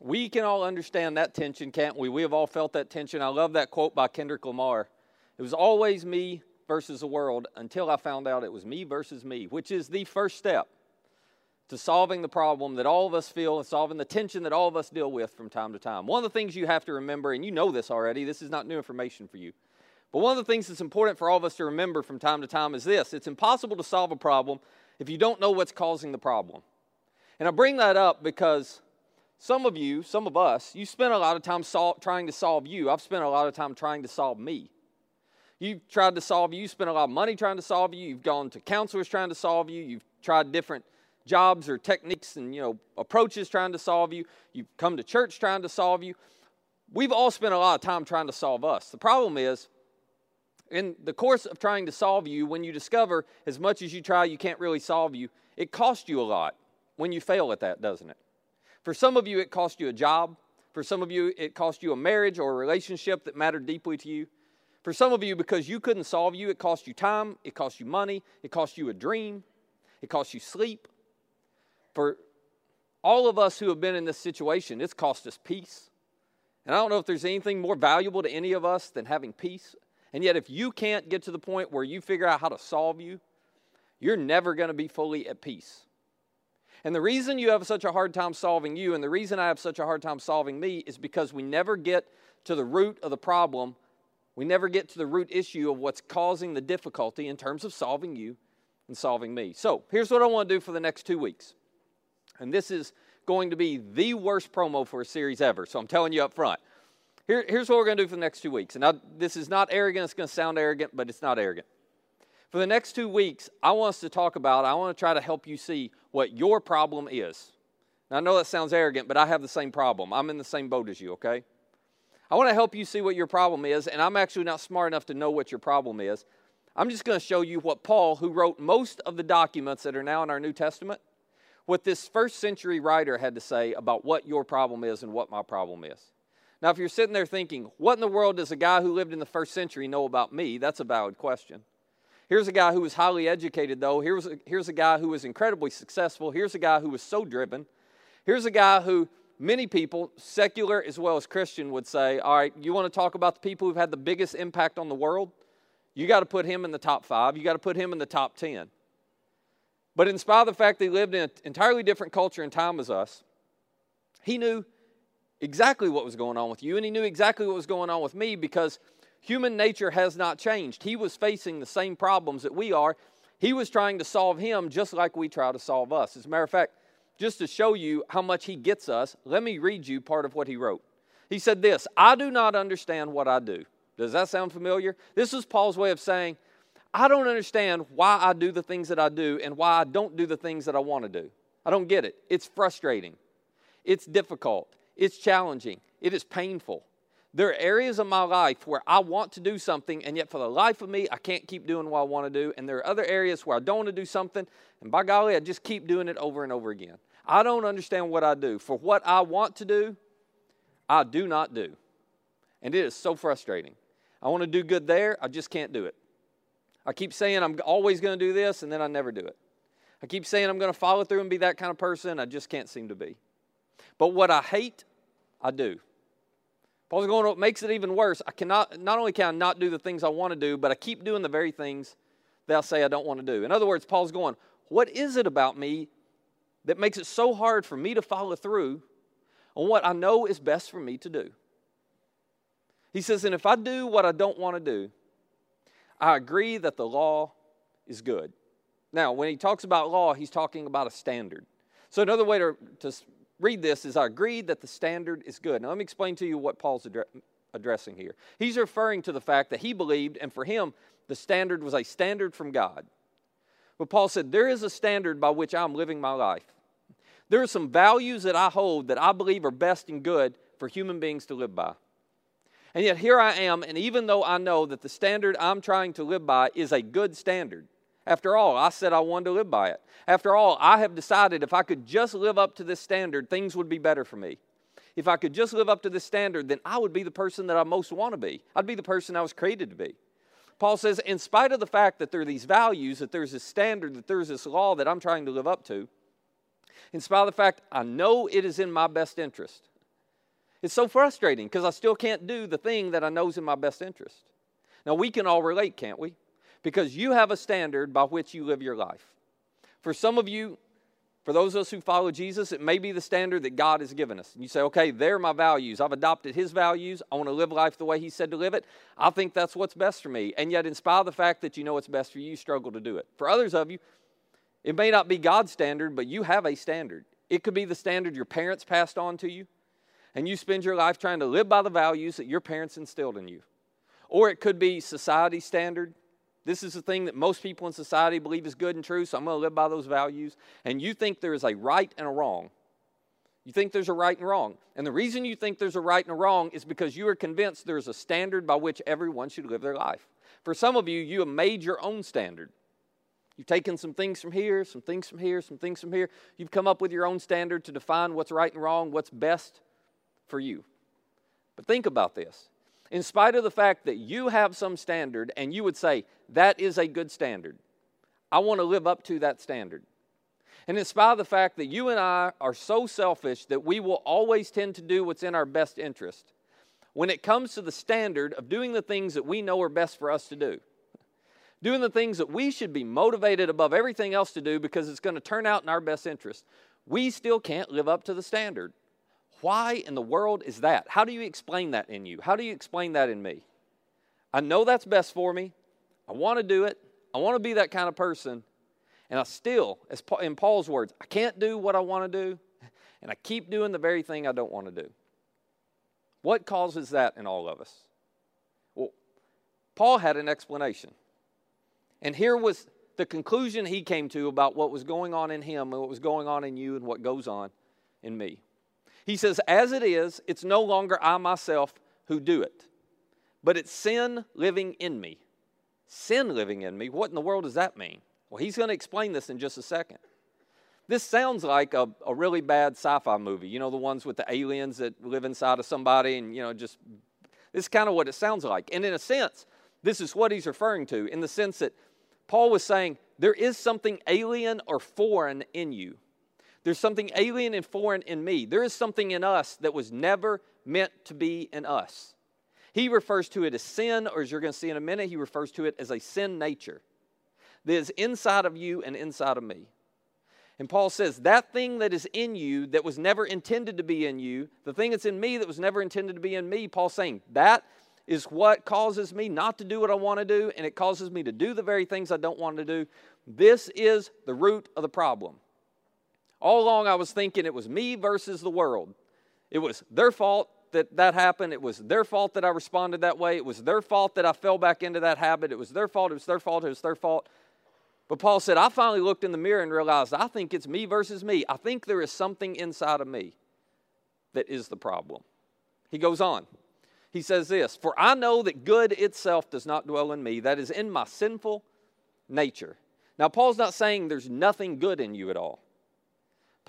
We can all understand that tension, can't we? We have all felt that tension. I love that quote by Kendrick Lamar. It was always me versus the world until I found out it was me versus me, which is the first step to solving the problem that all of us feel and solving the tension that all of us deal with from time to time. One of the things you have to remember, and you know this already, this is not new information for you, but one of the things that's important for all of us to remember from time to time is this it's impossible to solve a problem if you don't know what's causing the problem. And I bring that up because some of you, some of us, you spent a lot of time sol- trying to solve you. I've spent a lot of time trying to solve me. You've tried to solve you. You spent a lot of money trying to solve you. You've gone to counselors trying to solve you. You've tried different jobs or techniques and you know approaches trying to solve you. You've come to church trying to solve you. We've all spent a lot of time trying to solve us. The problem is, in the course of trying to solve you, when you discover as much as you try, you can't really solve you, it costs you a lot when you fail at that, doesn't it? For some of you, it cost you a job. For some of you, it cost you a marriage or a relationship that mattered deeply to you. For some of you, because you couldn't solve you, it cost you time, it cost you money, it cost you a dream, it cost you sleep. For all of us who have been in this situation, it's cost us peace. And I don't know if there's anything more valuable to any of us than having peace. And yet, if you can't get to the point where you figure out how to solve you, you're never going to be fully at peace. And the reason you have such a hard time solving you, and the reason I have such a hard time solving me, is because we never get to the root of the problem. We never get to the root issue of what's causing the difficulty in terms of solving you and solving me. So, here's what I want to do for the next two weeks. And this is going to be the worst promo for a series ever. So, I'm telling you up front. Here, here's what we're going to do for the next two weeks. And I, this is not arrogant, it's going to sound arrogant, but it's not arrogant. For the next two weeks, I want us to talk about, I want to try to help you see what your problem is. Now, I know that sounds arrogant, but I have the same problem. I'm in the same boat as you, okay? I want to help you see what your problem is, and I'm actually not smart enough to know what your problem is. I'm just going to show you what Paul, who wrote most of the documents that are now in our New Testament, what this first century writer had to say about what your problem is and what my problem is. Now, if you're sitting there thinking, what in the world does a guy who lived in the first century know about me? That's a valid question. Here's a guy who was highly educated, though. Here's a, here's a guy who was incredibly successful. Here's a guy who was so driven. Here's a guy who many people, secular as well as Christian, would say, All right, you want to talk about the people who've had the biggest impact on the world? You got to put him in the top five. You got to put him in the top 10. But in spite of the fact that he lived in an entirely different culture and time as us, he knew exactly what was going on with you, and he knew exactly what was going on with me because Human nature has not changed. He was facing the same problems that we are. He was trying to solve him just like we try to solve us. As a matter of fact, just to show you how much he gets us, let me read you part of what he wrote. He said this I do not understand what I do. Does that sound familiar? This is Paul's way of saying, I don't understand why I do the things that I do and why I don't do the things that I want to do. I don't get it. It's frustrating. It's difficult. It's challenging. It is painful. There are areas of my life where I want to do something, and yet for the life of me, I can't keep doing what I want to do. And there are other areas where I don't want to do something, and by golly, I just keep doing it over and over again. I don't understand what I do. For what I want to do, I do not do. And it is so frustrating. I want to do good there, I just can't do it. I keep saying I'm always going to do this, and then I never do it. I keep saying I'm going to follow through and be that kind of person, I just can't seem to be. But what I hate, I do. Paul's going, what makes it even worse, I cannot, not only can I not do the things I want to do, but I keep doing the very things that I say I don't want to do. In other words, Paul's going, what is it about me that makes it so hard for me to follow through on what I know is best for me to do? He says, and if I do what I don't want to do, I agree that the law is good. Now, when he talks about law, he's talking about a standard. So, another way to, to read this is I agree that the standard is good. Now, let me explain to you what Paul's addre- addressing here. He's referring to the fact that he believed, and for him, the standard was a standard from God. But Paul said, There is a standard by which I'm living my life. There are some values that I hold that I believe are best and good for human beings to live by. And yet here I am, and even though I know that the standard I'm trying to live by is a good standard, after all, I said I wanted to live by it. After all, I have decided if I could just live up to this standard, things would be better for me. If I could just live up to this standard, then I would be the person that I most want to be. I'd be the person I was created to be. Paul says, in spite of the fact that there are these values, that there's this standard, that there's this law that I'm trying to live up to, in spite of the fact I know it is in my best interest, It's so frustrating because I still can't do the thing that I know is in my best interest. Now, we can all relate, can't we? Because you have a standard by which you live your life. For some of you, for those of us who follow Jesus, it may be the standard that God has given us. And you say, okay, they're my values. I've adopted His values. I want to live life the way He said to live it. I think that's what's best for me. And yet, in spite of the fact that you know what's best for you, you struggle to do it. For others of you, it may not be God's standard, but you have a standard. It could be the standard your parents passed on to you, and you spend your life trying to live by the values that your parents instilled in you. Or it could be society standard. This is the thing that most people in society believe is good and true, so I'm going to live by those values. And you think there is a right and a wrong. You think there's a right and wrong. And the reason you think there's a right and a wrong is because you are convinced there's a standard by which everyone should live their life. For some of you, you have made your own standard. You've taken some things from here, some things from here, some things from here. You've come up with your own standard to define what's right and wrong, what's best for you. But think about this in spite of the fact that you have some standard and you would say, that is a good standard, I want to live up to that standard. And in spite of the fact that you and I are so selfish that we will always tend to do what's in our best interest, when it comes to the standard of doing the things that we know are best for us to do, doing the things that we should be motivated above everything else to do because it's going to turn out in our best interest, we still can't live up to the standard. Why in the world is that? How do you explain that in you? How do you explain that in me? I know that's best for me. I want to do it. I want to be that kind of person. And I still, as in Paul's words, I can't do what I want to do, and I keep doing the very thing I don't want to do. What causes that in all of us? Well, Paul had an explanation. And here was the conclusion he came to about what was going on in him and what was going on in you and what goes on in me. He says, As it is, it's no longer I myself who do it, but it's sin living in me. Sin living in me? What in the world does that mean? Well, he's going to explain this in just a second. This sounds like a, a really bad sci fi movie. You know, the ones with the aliens that live inside of somebody and, you know, just. This is kind of what it sounds like. And in a sense, this is what he's referring to in the sense that Paul was saying there is something alien or foreign in you. There's something alien and foreign in me. There is something in us that was never meant to be in us. He refers to it as sin, or as you're going to see in a minute, he refers to it as a sin nature that is inside of you and inside of me. And Paul says, that thing that is in you that was never intended to be in you, the thing that's in me that was never intended to be in me, Paul's saying, that is what causes me not to do what I want to do, and it causes me to do the very things I don't want to do. This is the root of the problem. All along, I was thinking it was me versus the world. It was their fault that that happened. It was their fault that I responded that way. It was their fault that I fell back into that habit. It was their fault. It was their fault. It was their fault. But Paul said, I finally looked in the mirror and realized I think it's me versus me. I think there is something inside of me that is the problem. He goes on. He says this For I know that good itself does not dwell in me, that is in my sinful nature. Now, Paul's not saying there's nothing good in you at all.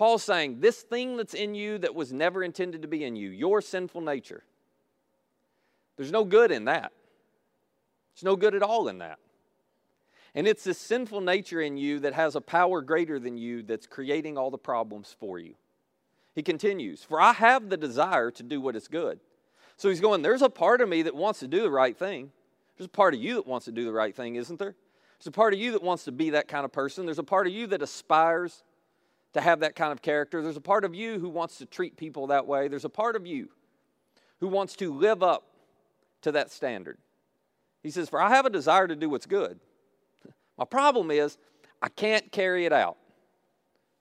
Paul's saying, This thing that's in you that was never intended to be in you, your sinful nature, there's no good in that. There's no good at all in that. And it's this sinful nature in you that has a power greater than you that's creating all the problems for you. He continues, For I have the desire to do what is good. So he's going, There's a part of me that wants to do the right thing. There's a part of you that wants to do the right thing, isn't there? There's a part of you that wants to be that kind of person. There's a part of you that aspires to have that kind of character. There's a part of you who wants to treat people that way. There's a part of you who wants to live up to that standard. He says, For I have a desire to do what's good. My problem is, I can't carry it out.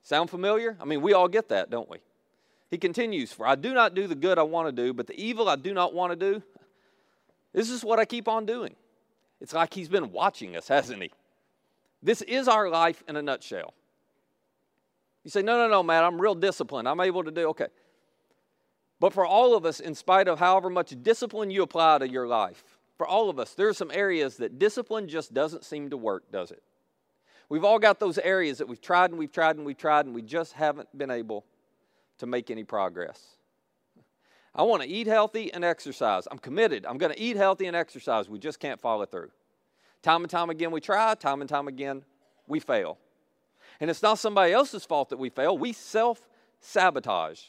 Sound familiar? I mean, we all get that, don't we? He continues, For I do not do the good I want to do, but the evil I do not want to do, this is what I keep on doing. It's like he's been watching us, hasn't he? This is our life in a nutshell. You say, no, no, no, Matt, I'm real disciplined. I'm able to do, okay. But for all of us, in spite of however much discipline you apply to your life, for all of us, there are some areas that discipline just doesn't seem to work, does it? We've all got those areas that we've tried and we've tried and we've tried and we just haven't been able to make any progress. I want to eat healthy and exercise. I'm committed. I'm going to eat healthy and exercise. We just can't follow through. Time and time again, we try. Time and time again, we fail. And it's not somebody else's fault that we fail. We self sabotage.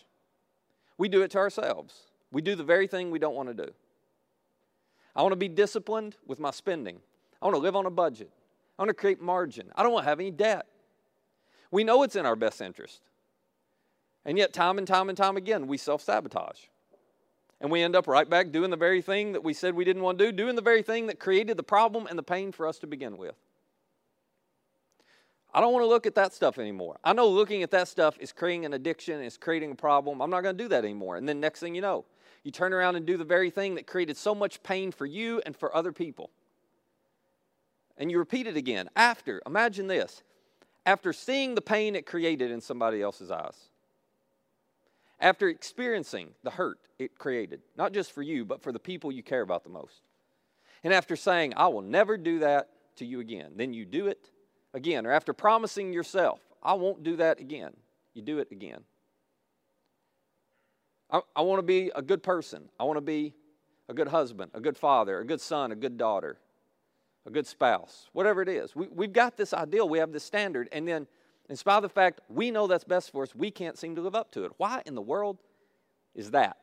We do it to ourselves. We do the very thing we don't want to do. I want to be disciplined with my spending. I want to live on a budget. I want to create margin. I don't want to have any debt. We know it's in our best interest. And yet, time and time and time again, we self sabotage. And we end up right back doing the very thing that we said we didn't want to do, doing the very thing that created the problem and the pain for us to begin with. I don't want to look at that stuff anymore. I know looking at that stuff is creating an addiction, it's creating a problem. I'm not going to do that anymore. And then next thing you know, you turn around and do the very thing that created so much pain for you and for other people. And you repeat it again after. Imagine this after seeing the pain it created in somebody else's eyes, after experiencing the hurt it created, not just for you, but for the people you care about the most. And after saying, I will never do that to you again, then you do it again. Or after promising yourself, I won't do that again, you do it again. I, I want to be a good person. I want to be a good husband, a good father, a good son, a good daughter, a good spouse, whatever it is. We, we've got this ideal, we have this standard, and then, in spite of the fact we know that's best for us, we can't seem to live up to it. Why in the world is that?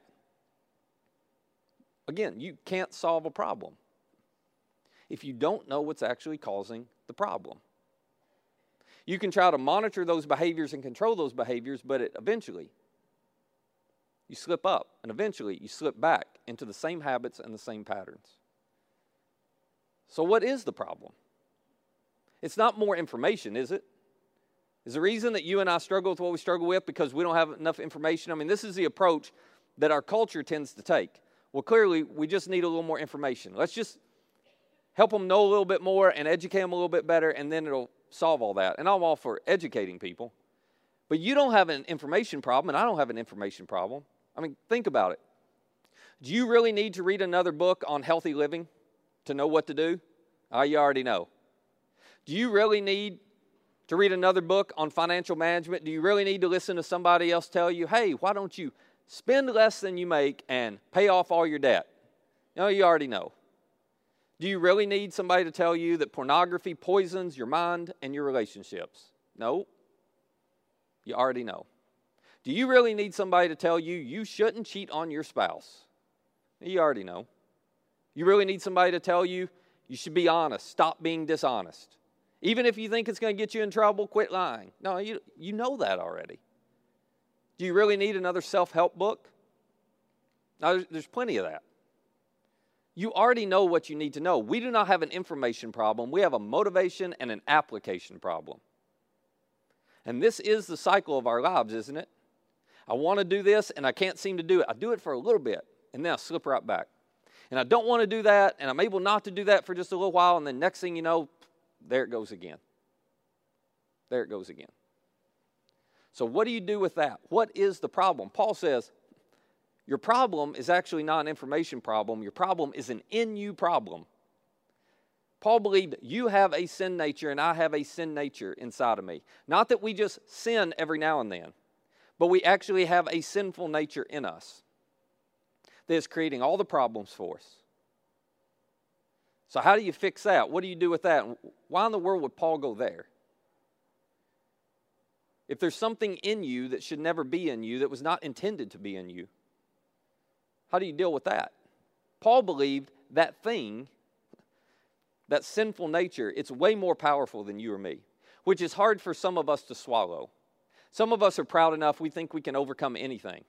Again, you can't solve a problem if you don't know what's actually causing the problem. You can try to monitor those behaviors and control those behaviors, but it eventually you slip up, and eventually you slip back into the same habits and the same patterns. So, what is the problem? It's not more information, is it? Is the reason that you and I struggle with what we struggle with because we don't have enough information? I mean, this is the approach that our culture tends to take. Well, clearly, we just need a little more information. Let's just help them know a little bit more and educate them a little bit better, and then it'll solve all that. And I'm all for educating people. But you don't have an information problem, and I don't have an information problem. I mean, think about it. Do you really need to read another book on healthy living to know what to do? Oh, you already know. Do you really need to read another book on financial management? Do you really need to listen to somebody else tell you, hey, why don't you spend less than you make and pay off all your debt? No, you already know. Do you really need somebody to tell you that pornography poisons your mind and your relationships? No. You already know. Do you really need somebody to tell you you shouldn't cheat on your spouse? You already know. You really need somebody to tell you you should be honest, stop being dishonest. Even if you think it's going to get you in trouble, quit lying. No, you, you know that already. Do you really need another self help book? Now, there's, there's plenty of that. You already know what you need to know. We do not have an information problem, we have a motivation and an application problem. And this is the cycle of our lives, isn't it? I want to do this and I can't seem to do it. I do it for a little bit and then I slip right back. And I don't want to do that and I'm able not to do that for just a little while and then next thing you know, there it goes again. There it goes again. So, what do you do with that? What is the problem? Paul says, Your problem is actually not an information problem, your problem is an in you problem. Paul believed you have a sin nature and I have a sin nature inside of me. Not that we just sin every now and then but we actually have a sinful nature in us that is creating all the problems for us. So, how do you fix that? What do you do with that? Why in the world would Paul go there? If there's something in you that should never be in you, that was not intended to be in you, how do you deal with that? Paul believed that thing, that sinful nature, it's way more powerful than you or me, which is hard for some of us to swallow. Some of us are proud enough we think we can overcome anything.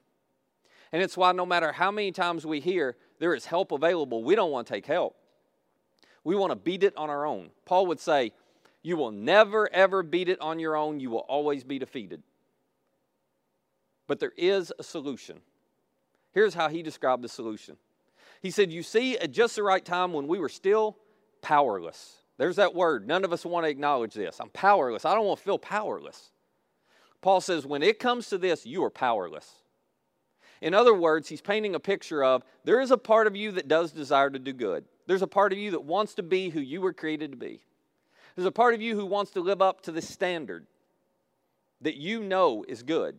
And it's why no matter how many times we hear there is help available, we don't want to take help. We want to beat it on our own. Paul would say, You will never, ever beat it on your own. You will always be defeated. But there is a solution. Here's how he described the solution He said, You see, at just the right time when we were still powerless, there's that word. None of us want to acknowledge this. I'm powerless. I don't want to feel powerless. Paul says, when it comes to this, you are powerless. In other words, he's painting a picture of there is a part of you that does desire to do good. There's a part of you that wants to be who you were created to be. There's a part of you who wants to live up to the standard that you know is good.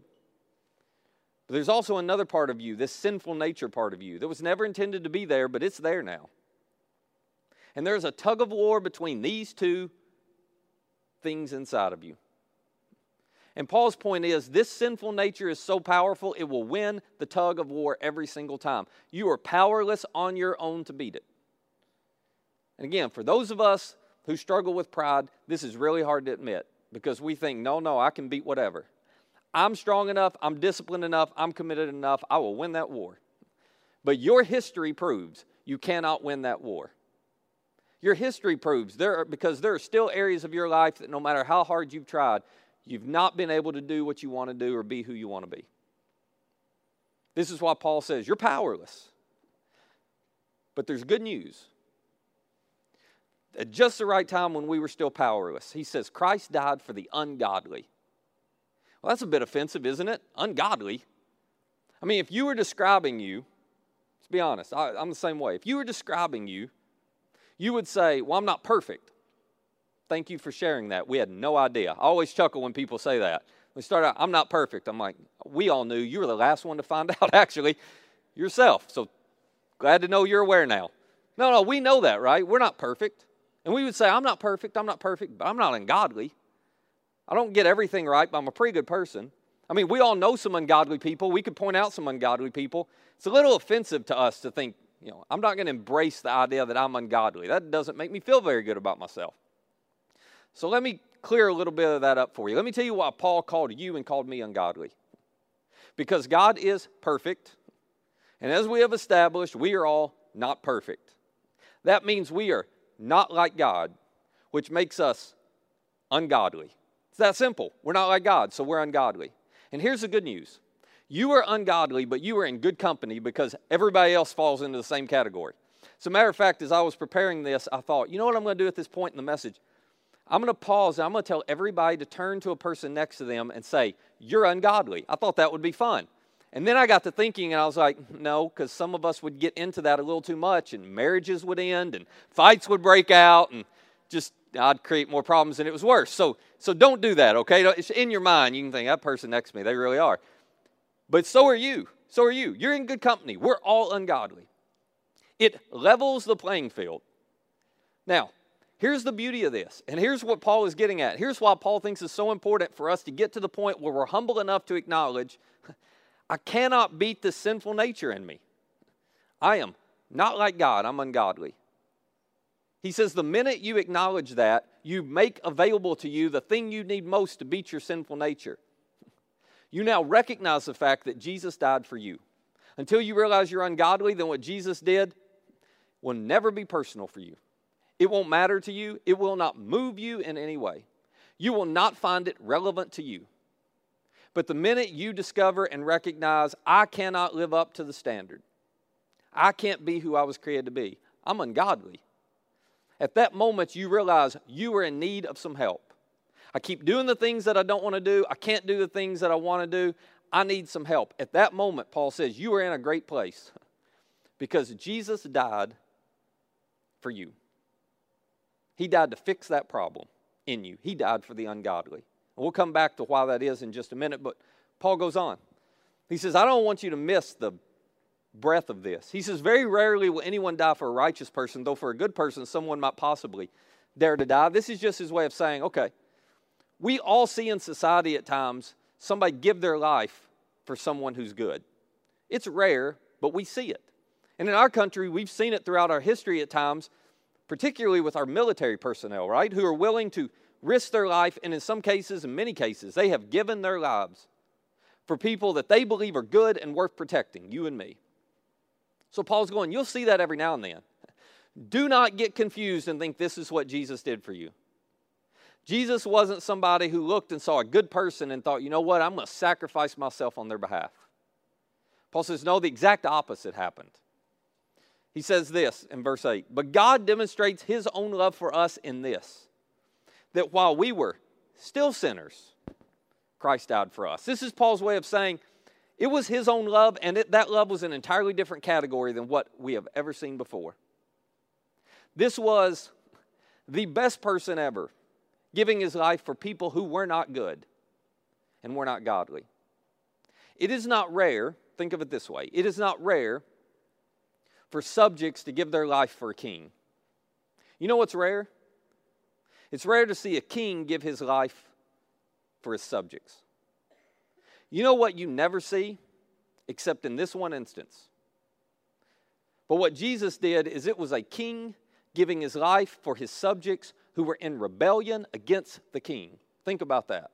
But there's also another part of you, this sinful nature part of you, that was never intended to be there, but it's there now. And there's a tug of war between these two things inside of you. And Paul's point is this sinful nature is so powerful, it will win the tug of war every single time. You are powerless on your own to beat it. And again, for those of us who struggle with pride, this is really hard to admit because we think, no, no, I can beat whatever. I'm strong enough, I'm disciplined enough, I'm committed enough, I will win that war. But your history proves you cannot win that war. Your history proves there are, because there are still areas of your life that no matter how hard you've tried, you've not been able to do what you want to do or be who you want to be. This is why Paul says you're powerless. But there's good news. At just the right time when we were still powerless, he says, Christ died for the ungodly. Well, that's a bit offensive, isn't it? Ungodly. I mean, if you were describing you, let's be honest, I, I'm the same way. If you were describing you, you would say, Well, I'm not perfect. Thank you for sharing that. We had no idea. I always chuckle when people say that. We start out, I'm not perfect. I'm like, we all knew. You were the last one to find out, actually, yourself. So glad to know you're aware now. No, no, we know that, right? We're not perfect. And we would say, I'm not perfect, I'm not perfect, but I'm not ungodly. I don't get everything right, but I'm a pretty good person. I mean, we all know some ungodly people. We could point out some ungodly people. It's a little offensive to us to think, you know, I'm not going to embrace the idea that I'm ungodly. That doesn't make me feel very good about myself. So let me clear a little bit of that up for you. Let me tell you why Paul called you and called me ungodly. Because God is perfect, and as we have established, we are all not perfect. That means we are not like God, which makes us ungodly. That simple. We're not like God, so we're ungodly. And here's the good news you are ungodly, but you are in good company because everybody else falls into the same category. As a matter of fact, as I was preparing this, I thought, you know what I'm going to do at this point in the message? I'm going to pause and I'm going to tell everybody to turn to a person next to them and say, You're ungodly. I thought that would be fun. And then I got to thinking and I was like, No, because some of us would get into that a little too much and marriages would end and fights would break out and just I'd create more problems and it was worse. So, so don't do that, okay? It's in your mind. You can think, That person next to me, they really are. But so are you. So are you. You're in good company. We're all ungodly. It levels the playing field. Now, Here's the beauty of this, and here's what Paul is getting at. Here's why Paul thinks it's so important for us to get to the point where we're humble enough to acknowledge I cannot beat the sinful nature in me. I am not like God, I'm ungodly. He says the minute you acknowledge that, you make available to you the thing you need most to beat your sinful nature. You now recognize the fact that Jesus died for you. Until you realize you're ungodly, then what Jesus did will never be personal for you. It won't matter to you. It will not move you in any way. You will not find it relevant to you. But the minute you discover and recognize, I cannot live up to the standard, I can't be who I was created to be, I'm ungodly. At that moment, you realize you are in need of some help. I keep doing the things that I don't want to do. I can't do the things that I want to do. I need some help. At that moment, Paul says, You are in a great place because Jesus died for you. He died to fix that problem in you. He died for the ungodly. And we'll come back to why that is in just a minute, but Paul goes on. He says, I don't want you to miss the breadth of this. He says, Very rarely will anyone die for a righteous person, though for a good person, someone might possibly dare to die. This is just his way of saying, okay, we all see in society at times somebody give their life for someone who's good. It's rare, but we see it. And in our country, we've seen it throughout our history at times particularly with our military personnel, right, who are willing to risk their life, and in some cases, in many cases, they have given their lives for people that they believe are good and worth protecting, you and me. So Paul's going, you'll see that every now and then. Do not get confused and think this is what Jesus did for you. Jesus wasn't somebody who looked and saw a good person and thought, you know what, I'm going to sacrifice myself on their behalf. Paul says, no, the exact opposite happened. He says this in verse 8 But God demonstrates his own love for us in this, that while we were still sinners, Christ died for us. This is Paul's way of saying it was his own love, and it, that love was an entirely different category than what we have ever seen before. This was the best person ever giving his life for people who were not good and were not godly. It is not rare, think of it this way it is not rare for subjects to give their life for a king. You know what's rare? It's rare to see a king give his life for his subjects. You know what you never see? Except in this one instance. But what Jesus did is it was a king giving his life for his subjects who were in rebellion against the king. Think about that.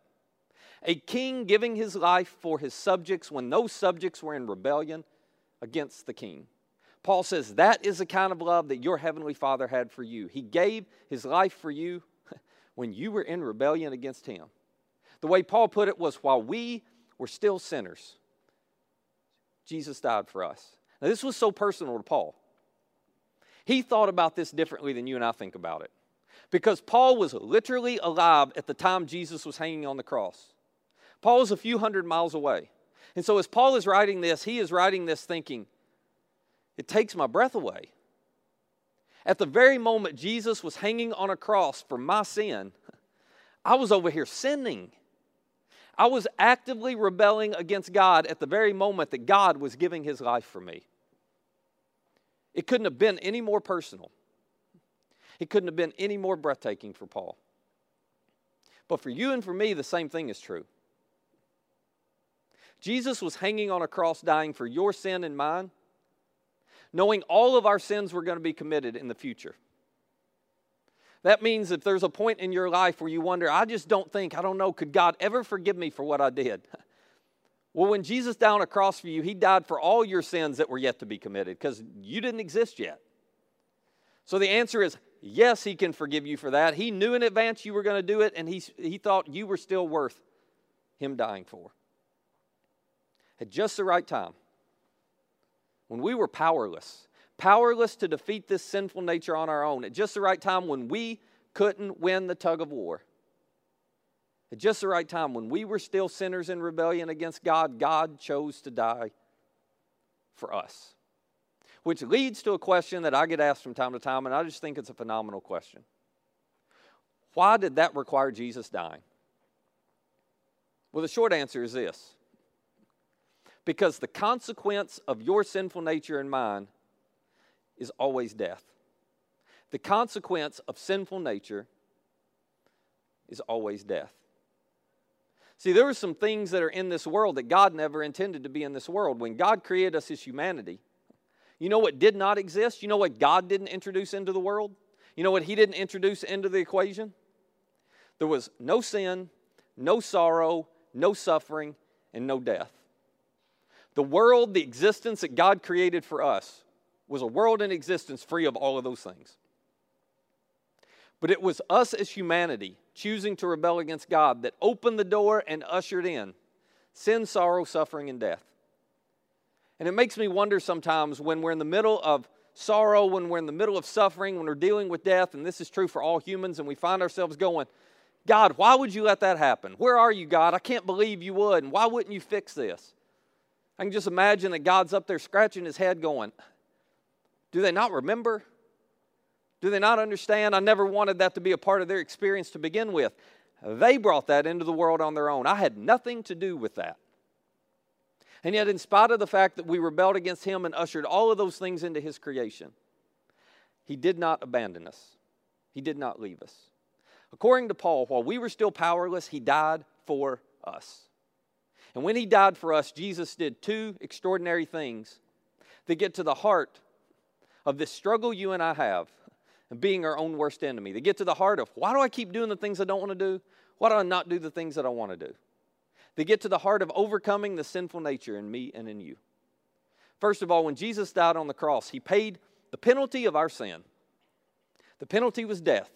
A king giving his life for his subjects when those subjects were in rebellion against the king. Paul says that is the kind of love that your heavenly Father had for you. He gave his life for you when you were in rebellion against him. The way Paul put it was while we were still sinners, Jesus died for us. Now, this was so personal to Paul. He thought about this differently than you and I think about it. Because Paul was literally alive at the time Jesus was hanging on the cross. Paul is a few hundred miles away. And so, as Paul is writing this, he is writing this thinking, it takes my breath away. At the very moment Jesus was hanging on a cross for my sin, I was over here sinning. I was actively rebelling against God at the very moment that God was giving his life for me. It couldn't have been any more personal. It couldn't have been any more breathtaking for Paul. But for you and for me, the same thing is true. Jesus was hanging on a cross, dying for your sin and mine, knowing all of our sins were going to be committed in the future. That means if there's a point in your life where you wonder, I just don't think, I don't know, could God ever forgive me for what I did? Well, when Jesus died on a cross for you, he died for all your sins that were yet to be committed because you didn't exist yet. So the answer is yes, he can forgive you for that. He knew in advance you were going to do it, and he, he thought you were still worth him dying for. At just the right time, when we were powerless, powerless to defeat this sinful nature on our own at just the right time when we couldn't win the tug of war. At just the right time, when we were still sinners in rebellion against God, God chose to die for us. Which leads to a question that I get asked from time to time, and I just think it's a phenomenal question. Why did that require Jesus dying? Well, the short answer is this because the consequence of your sinful nature and mine is always death. The consequence of sinful nature is always death. See, there are some things that are in this world that God never intended to be in this world. When God created us as humanity, you know what did not exist? You know what God didn't introduce into the world? You know what He didn't introduce into the equation? There was no sin, no sorrow, no suffering, and no death. The world, the existence that God created for us, was a world in existence free of all of those things. But it was us as humanity choosing to rebel against God that opened the door and ushered in sin, sorrow, suffering, and death. And it makes me wonder sometimes when we're in the middle of sorrow, when we're in the middle of suffering, when we're dealing with death, and this is true for all humans, and we find ourselves going, God, why would you let that happen? Where are you, God? I can't believe you would. And why wouldn't you fix this? I can just imagine that God's up there scratching his head, going, do they not remember? Do they not understand? I never wanted that to be a part of their experience to begin with. They brought that into the world on their own. I had nothing to do with that. And yet, in spite of the fact that we rebelled against Him and ushered all of those things into His creation, He did not abandon us, He did not leave us. According to Paul, while we were still powerless, He died for us. And when He died for us, Jesus did two extraordinary things that get to the heart of this struggle you and I have and being our own worst enemy. They get to the heart of why do I keep doing the things I don't want to do? Why do I not do the things that I want to do? They get to the heart of overcoming the sinful nature in me and in you. First of all, when Jesus died on the cross, he paid the penalty of our sin. The penalty was death.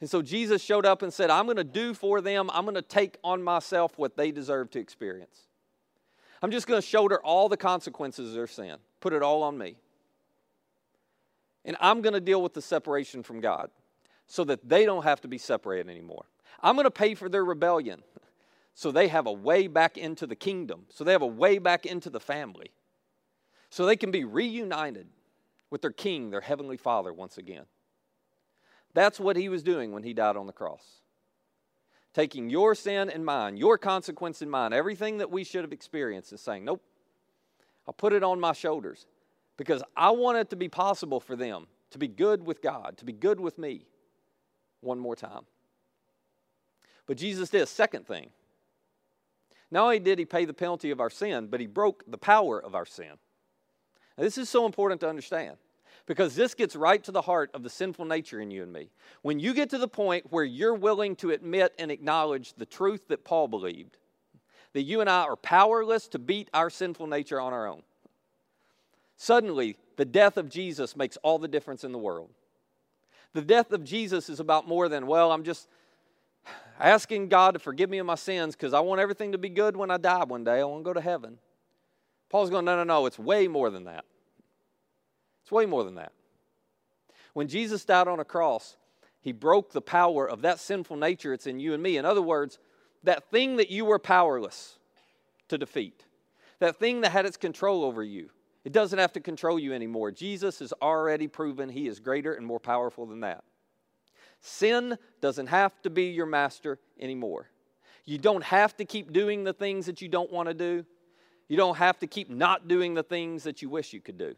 And so Jesus showed up and said, I'm going to do for them, I'm going to take on myself what they deserve to experience. I'm just going to shoulder all the consequences of their sin, put it all on me and I'm going to deal with the separation from God so that they don't have to be separated anymore. I'm going to pay for their rebellion so they have a way back into the kingdom, so they have a way back into the family, so they can be reunited with their king, their heavenly father, once again. That's what he was doing when he died on the cross. Taking your sin and mine, your consequence and mine, everything that we should have experienced, and saying, Nope, I'll put it on my shoulders because I want it to be possible for them to be good with God, to be good with me one more time. But Jesus did a second thing. Not only did he pay the penalty of our sin, but he broke the power of our sin. Now, this is so important to understand because this gets right to the heart of the sinful nature in you and me. When you get to the point where you're willing to admit and acknowledge the truth that Paul believed, that you and I are powerless to beat our sinful nature on our own, suddenly the death of Jesus makes all the difference in the world. The death of Jesus is about more than, well, I'm just asking God to forgive me of my sins because I want everything to be good when I die one day. I want to go to heaven. Paul's going, no, no, no, it's way more than that. It's way more than that. When Jesus died on a cross, he broke the power of that sinful nature it's in you and me. In other words, that thing that you were powerless to defeat, that thing that had its control over you, it doesn't have to control you anymore. Jesus has already proven he is greater and more powerful than that. Sin doesn't have to be your master anymore. You don't have to keep doing the things that you don't want to do. You don't have to keep not doing the things that you wish you could do.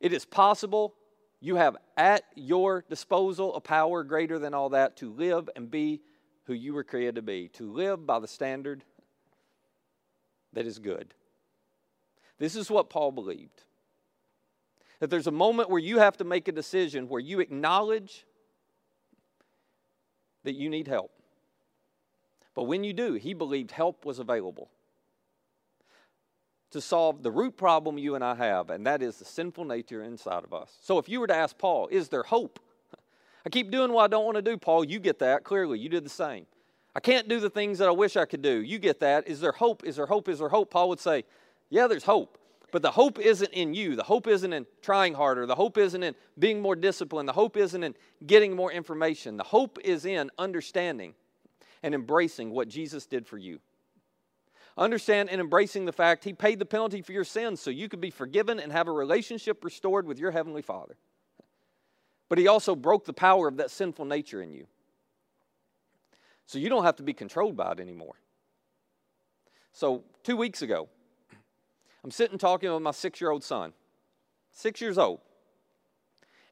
It is possible. You have at your disposal a power greater than all that to live and be who you were created to be, to live by the standard that is good. This is what Paul believed. That there's a moment where you have to make a decision where you acknowledge that you need help. But when you do, he believed help was available to solve the root problem you and I have, and that is the sinful nature inside of us. So if you were to ask Paul, is there hope? I keep doing what I don't want to do, Paul. You get that clearly. You did the same. I can't do the things that I wish I could do. You get that. Is there hope? Is there hope? Is there hope? Paul would say, Yeah, there's hope. But the hope isn't in you. The hope isn't in trying harder. The hope isn't in being more disciplined. The hope isn't in getting more information. The hope is in understanding and embracing what Jesus did for you. Understand and embracing the fact He paid the penalty for your sins so you could be forgiven and have a relationship restored with your Heavenly Father. But He also broke the power of that sinful nature in you. So you don't have to be controlled by it anymore. So, two weeks ago, I'm sitting talking with my six year old son, six years old.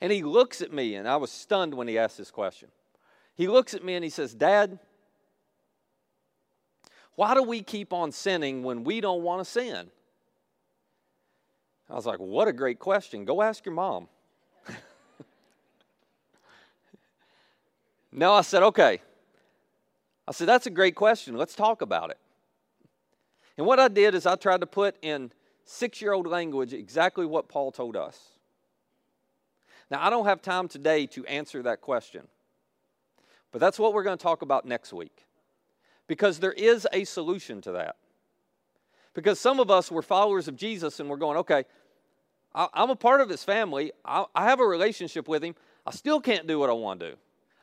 And he looks at me, and I was stunned when he asked this question. He looks at me and he says, Dad, why do we keep on sinning when we don't want to sin? I was like, What a great question. Go ask your mom. no, I said, Okay. I said, That's a great question. Let's talk about it. And what I did is I tried to put in six year old language exactly what Paul told us. Now, I don't have time today to answer that question, but that's what we're going to talk about next week because there is a solution to that. Because some of us were followers of Jesus and we're going, okay, I'm a part of his family, I have a relationship with him, I still can't do what I want to do.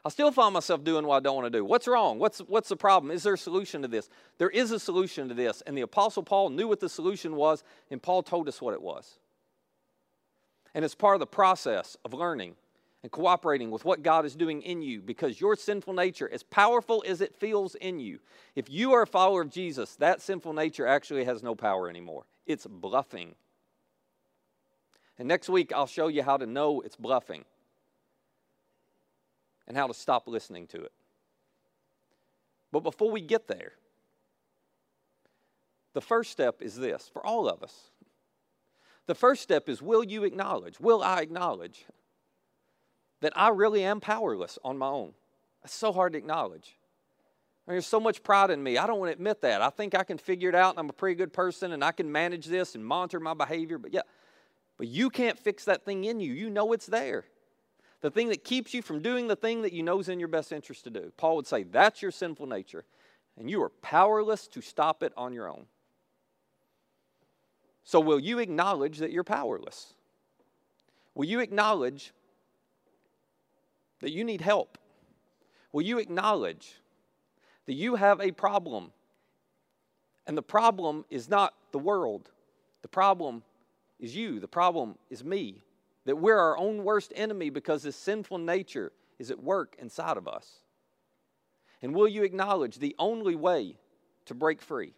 I still find myself doing what I don't want to do. What's wrong? What's, what's the problem? Is there a solution to this? There is a solution to this. And the Apostle Paul knew what the solution was, and Paul told us what it was. And it's part of the process of learning and cooperating with what God is doing in you because your sinful nature, as powerful as it feels in you, if you are a follower of Jesus, that sinful nature actually has no power anymore. It's bluffing. And next week, I'll show you how to know it's bluffing and how to stop listening to it. But before we get there, the first step is this for all of us. The first step is will you acknowledge, will I acknowledge that I really am powerless on my own? It's so hard to acknowledge. I mean, there's so much pride in me. I don't want to admit that. I think I can figure it out and I'm a pretty good person and I can manage this and monitor my behavior. But yeah, but you can't fix that thing in you. You know it's there the thing that keeps you from doing the thing that you know is in your best interest to do. Paul would say that's your sinful nature, and you are powerless to stop it on your own. So, will you acknowledge that you're powerless? Will you acknowledge that you need help? Will you acknowledge that you have a problem? And the problem is not the world, the problem is you, the problem is me that we're our own worst enemy because this sinful nature is at work inside of us? And will you acknowledge the only way to break free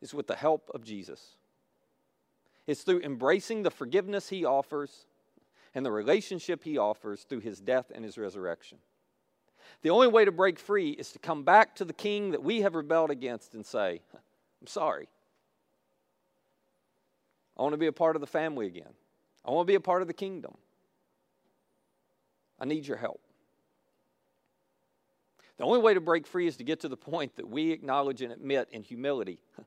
is with the help of Jesus? It's through embracing the forgiveness he offers and the relationship he offers through his death and his resurrection. The only way to break free is to come back to the king that we have rebelled against and say, I'm sorry. I want to be a part of the family again. I want to be a part of the kingdom. I need your help. The only way to break free is to get to the point that we acknowledge and admit in humility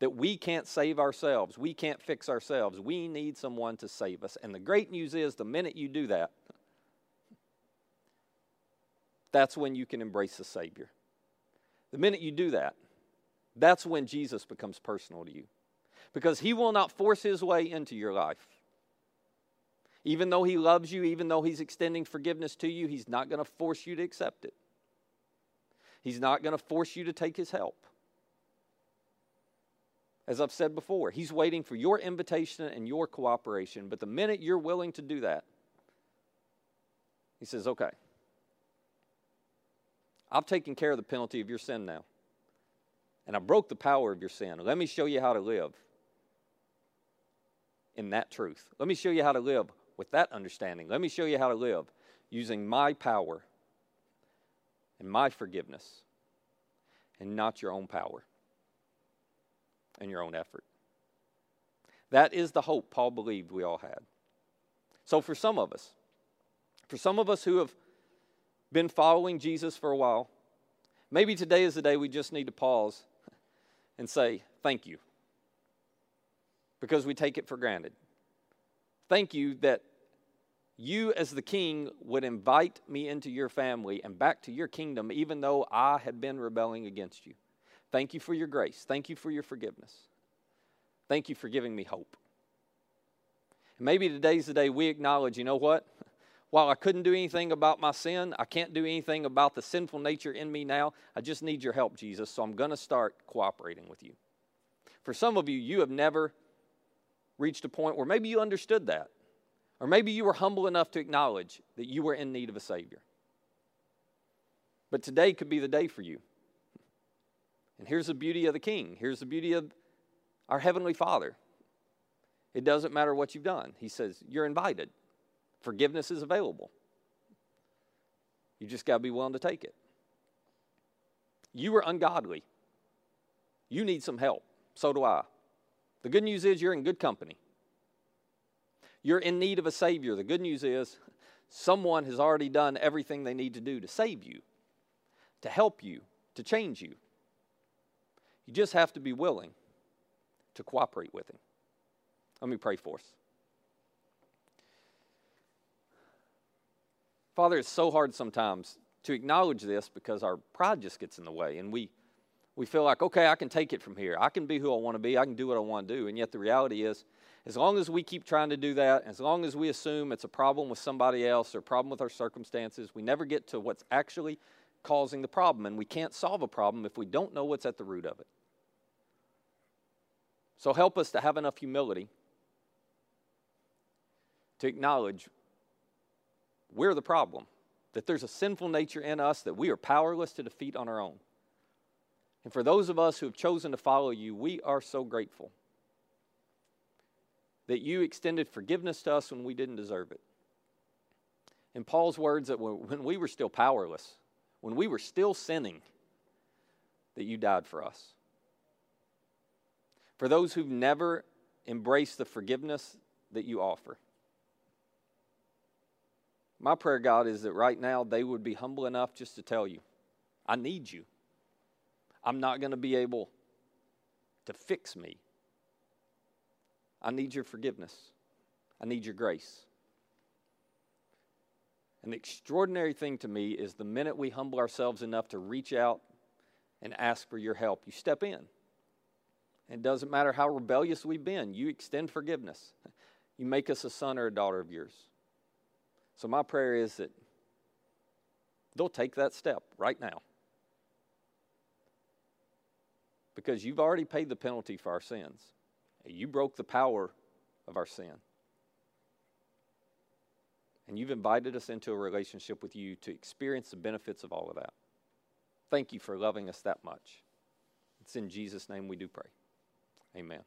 that we can't save ourselves. We can't fix ourselves. We need someone to save us. And the great news is the minute you do that, that's when you can embrace the Savior. The minute you do that, that's when Jesus becomes personal to you. Because he will not force his way into your life. Even though he loves you, even though he's extending forgiveness to you, he's not going to force you to accept it. He's not going to force you to take his help. As I've said before, he's waiting for your invitation and your cooperation. But the minute you're willing to do that, he says, okay, I've taken care of the penalty of your sin now. And I broke the power of your sin. Let me show you how to live in that truth. Let me show you how to live with that understanding. Let me show you how to live using my power and my forgiveness and not your own power and your own effort. That is the hope Paul believed we all had. So, for some of us, for some of us who have been following Jesus for a while, maybe today is the day we just need to pause and say, Thank you. Because we take it for granted. Thank you that you, as the king, would invite me into your family and back to your kingdom, even though I had been rebelling against you. Thank you for your grace. Thank you for your forgiveness. Thank you for giving me hope. And maybe today's the day we acknowledge, you know what? While I couldn't do anything about my sin, I can't do anything about the sinful nature in me now. I just need your help, Jesus, so I'm going to start cooperating with you. For some of you, you have never reached a point where maybe you understood that. Or maybe you were humble enough to acknowledge that you were in need of a Savior. But today could be the day for you. And here's the beauty of the King. Here's the beauty of our Heavenly Father. It doesn't matter what you've done. He says, You're invited. Forgiveness is available. You just got to be willing to take it. You were ungodly. You need some help. So do I. The good news is you're in good company. You're in need of a Savior. The good news is someone has already done everything they need to do to save you, to help you, to change you. You just have to be willing to cooperate with Him. Let me pray for us. Father, it's so hard sometimes to acknowledge this because our pride just gets in the way and we, we feel like, okay, I can take it from here. I can be who I want to be. I can do what I want to do. And yet the reality is, as long as we keep trying to do that, as long as we assume it's a problem with somebody else or a problem with our circumstances, we never get to what's actually causing the problem. And we can't solve a problem if we don't know what's at the root of it. So help us to have enough humility to acknowledge we're the problem, that there's a sinful nature in us that we are powerless to defeat on our own. And for those of us who have chosen to follow you, we are so grateful that you extended forgiveness to us when we didn't deserve it. In Paul's words, that when we were still powerless, when we were still sinning, that you died for us. For those who've never embraced the forgiveness that you offer, my prayer, God, is that right now they would be humble enough just to tell you, I need you. I'm not going to be able to fix me. I need your forgiveness. I need your grace. And the extraordinary thing to me is the minute we humble ourselves enough to reach out and ask for your help, you step in. It doesn't matter how rebellious we've been, you extend forgiveness. You make us a son or a daughter of yours. So, my prayer is that they'll take that step right now. Because you've already paid the penalty for our sins. You broke the power of our sin. And you've invited us into a relationship with you to experience the benefits of all of that. Thank you for loving us that much. It's in Jesus' name we do pray. Amen.